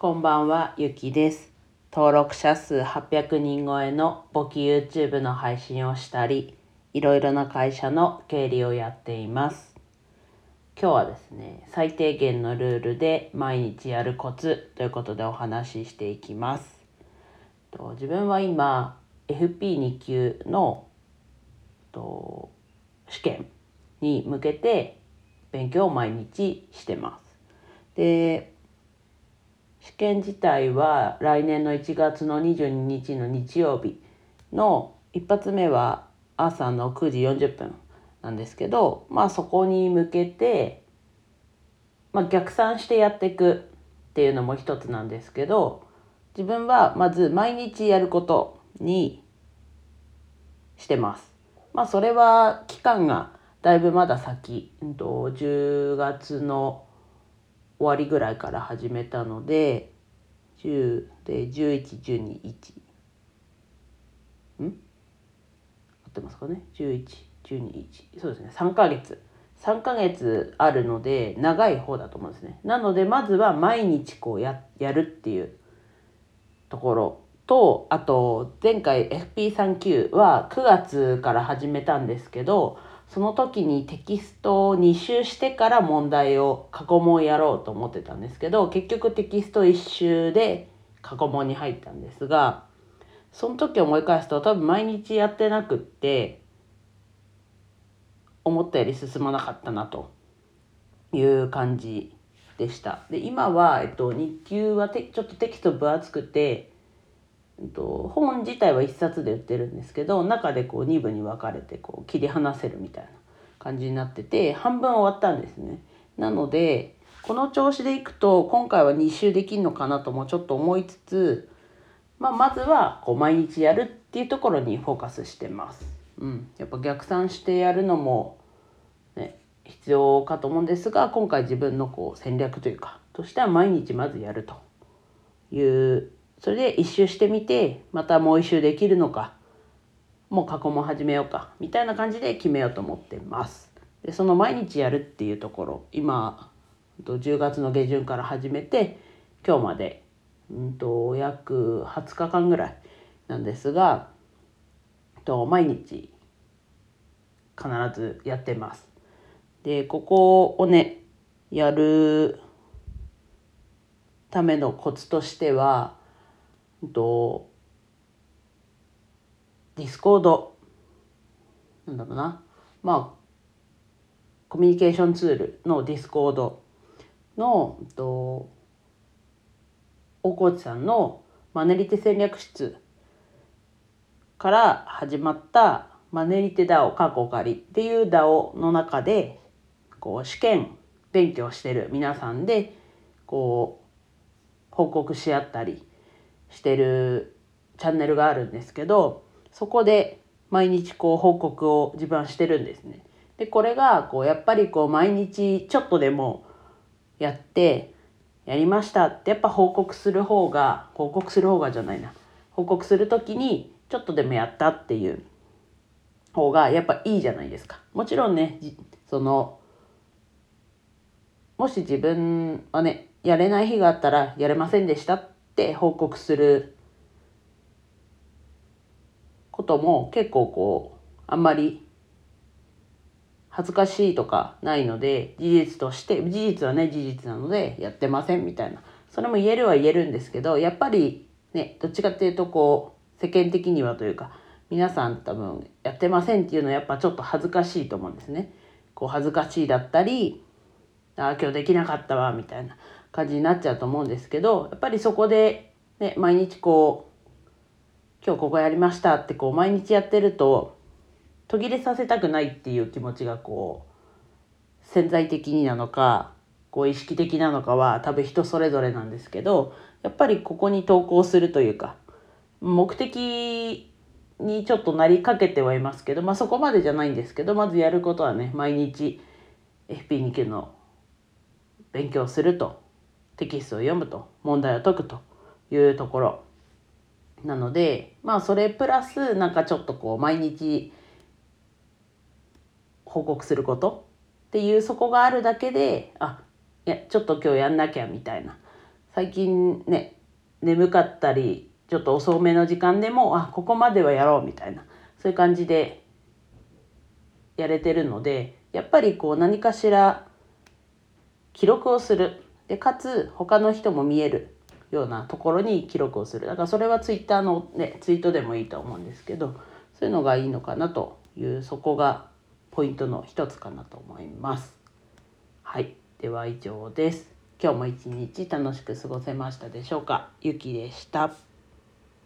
こんばんは、ゆきです。登録者数800人超えの簿記 YouTube の配信をしたり、いろいろな会社の経理をやっています。今日はですね、最低限のルールで毎日やるコツということでお話ししていきます。自分は今 FP2 級の試験に向けて勉強を毎日してます。で試験自体は来年の1月の22日の日曜日の一発目は朝の9時40分なんですけどまあそこに向けて、まあ、逆算してやっていくっていうのも一つなんですけど自分はまず毎日やることにしてます。まあそれは期間がだいぶまだ先、10月の終わりぐらいから始めたので10で1112ん？合ってますかね？1112そうですね。3ヶ月。3ヶ月あるので長い方だと思うんですね。なのでまずは毎日こうややるっていうところ。とあと前回 FP3 級は9月から始めたんですけどその時にテキストを2周してから問題を過去問やろうと思ってたんですけど結局テキスト1周で過去問に入ったんですがその時思い返すと多分毎日やってなくって思ったより進まなかったなという感じでした。で今は、えっと、日給はてちょっとテキスト分厚くて、と、本自体は1冊で売ってるんですけど中でこう2部に分かれてこう切り離せるみたいな感じになってて半分終わったんですね。なのでこの調子でいくと今回は2周できるのかなともちょっと思いつつ、まあ、まずはこう毎日やるっていうところにフォーカスしてます。うん、やっぱ逆算してやるのも、ね、必要かと思うんですが今回自分のこう戦略というかとしては毎日まずやるというそれで一周してみてまたもう一周できるのかもう過去も始めようかみたいな感じで決めようと思ってます。でその毎日やるっていうところ今10月の下旬から始めて今日まで、うん、と約20日間ぐらいなんですがと毎日必ずやってます。でここをねやるためのコツとしては、と、 Discord なんだろうな。まあコミュニケーションツールの Discord の、と、大河内さんのマネリテ戦略室から始まったマネリテ DAO 過去仮っていう DAO の中でこう試験勉強してる皆さんでこう報告し合ったりしてるチャンネルがあるんですけどそこで毎日こう報告を自分はしてるんですね。でこれがこうやっぱりこう毎日ちょっとでもやってやりましたってやっぱ報告する方が報告する方がじゃないな報告する時にちょっとでもやったっていう方がやっぱいいじゃないですか。もちろんねそのもし自分はねやれない日があったらやれませんでしたって報告することも結構こうあんまり恥ずかしいとかないので事実として事実はね事実なのでやってませんみたいなそれも言えるは言えるんですけどやっぱりねどっちかっていうとこう世間的にはというか皆さん多分やってませんっていうのはやっぱちょっと恥ずかしいと思うんですね。こう恥ずかしいだったりあ今日できなかったわみたいな感じになっちゃうと思うんですけどやっぱりそこで、ね、毎日こう今日ここやりましたってこう毎日やってると途切れさせたくないっていう気持ちがこう潜在的になのかこう意識的なのかは多分人それぞれなんですけどやっぱりここに投稿するというか目的にちょっとなりかけてはいますけど、まあ、そこまでじゃないんですけどまずやることはね毎日 FP2 級の勉強すると。テキストを読むと問題を解くというところなのでまあそれプラスなんかちょっとこう毎日報告することっていうそこがあるだけであいやちょっと今日やんなきゃみたいな。最近ね眠かったりちょっと遅めの時間でもあここまではやろうみたいな。そういう感じでやれてるのでやっぱりこう何かしら記録をする。でかつ他の人も見えるようなところに記録をするだからそれはツイッターの、ね、ツイートでもいいと思うんですけどそういうのがいいのかなというそこがポイントの一つかなと思います。はい、では以上です。今日も一日楽しく過ごせましたでしょうか？ゆきでした。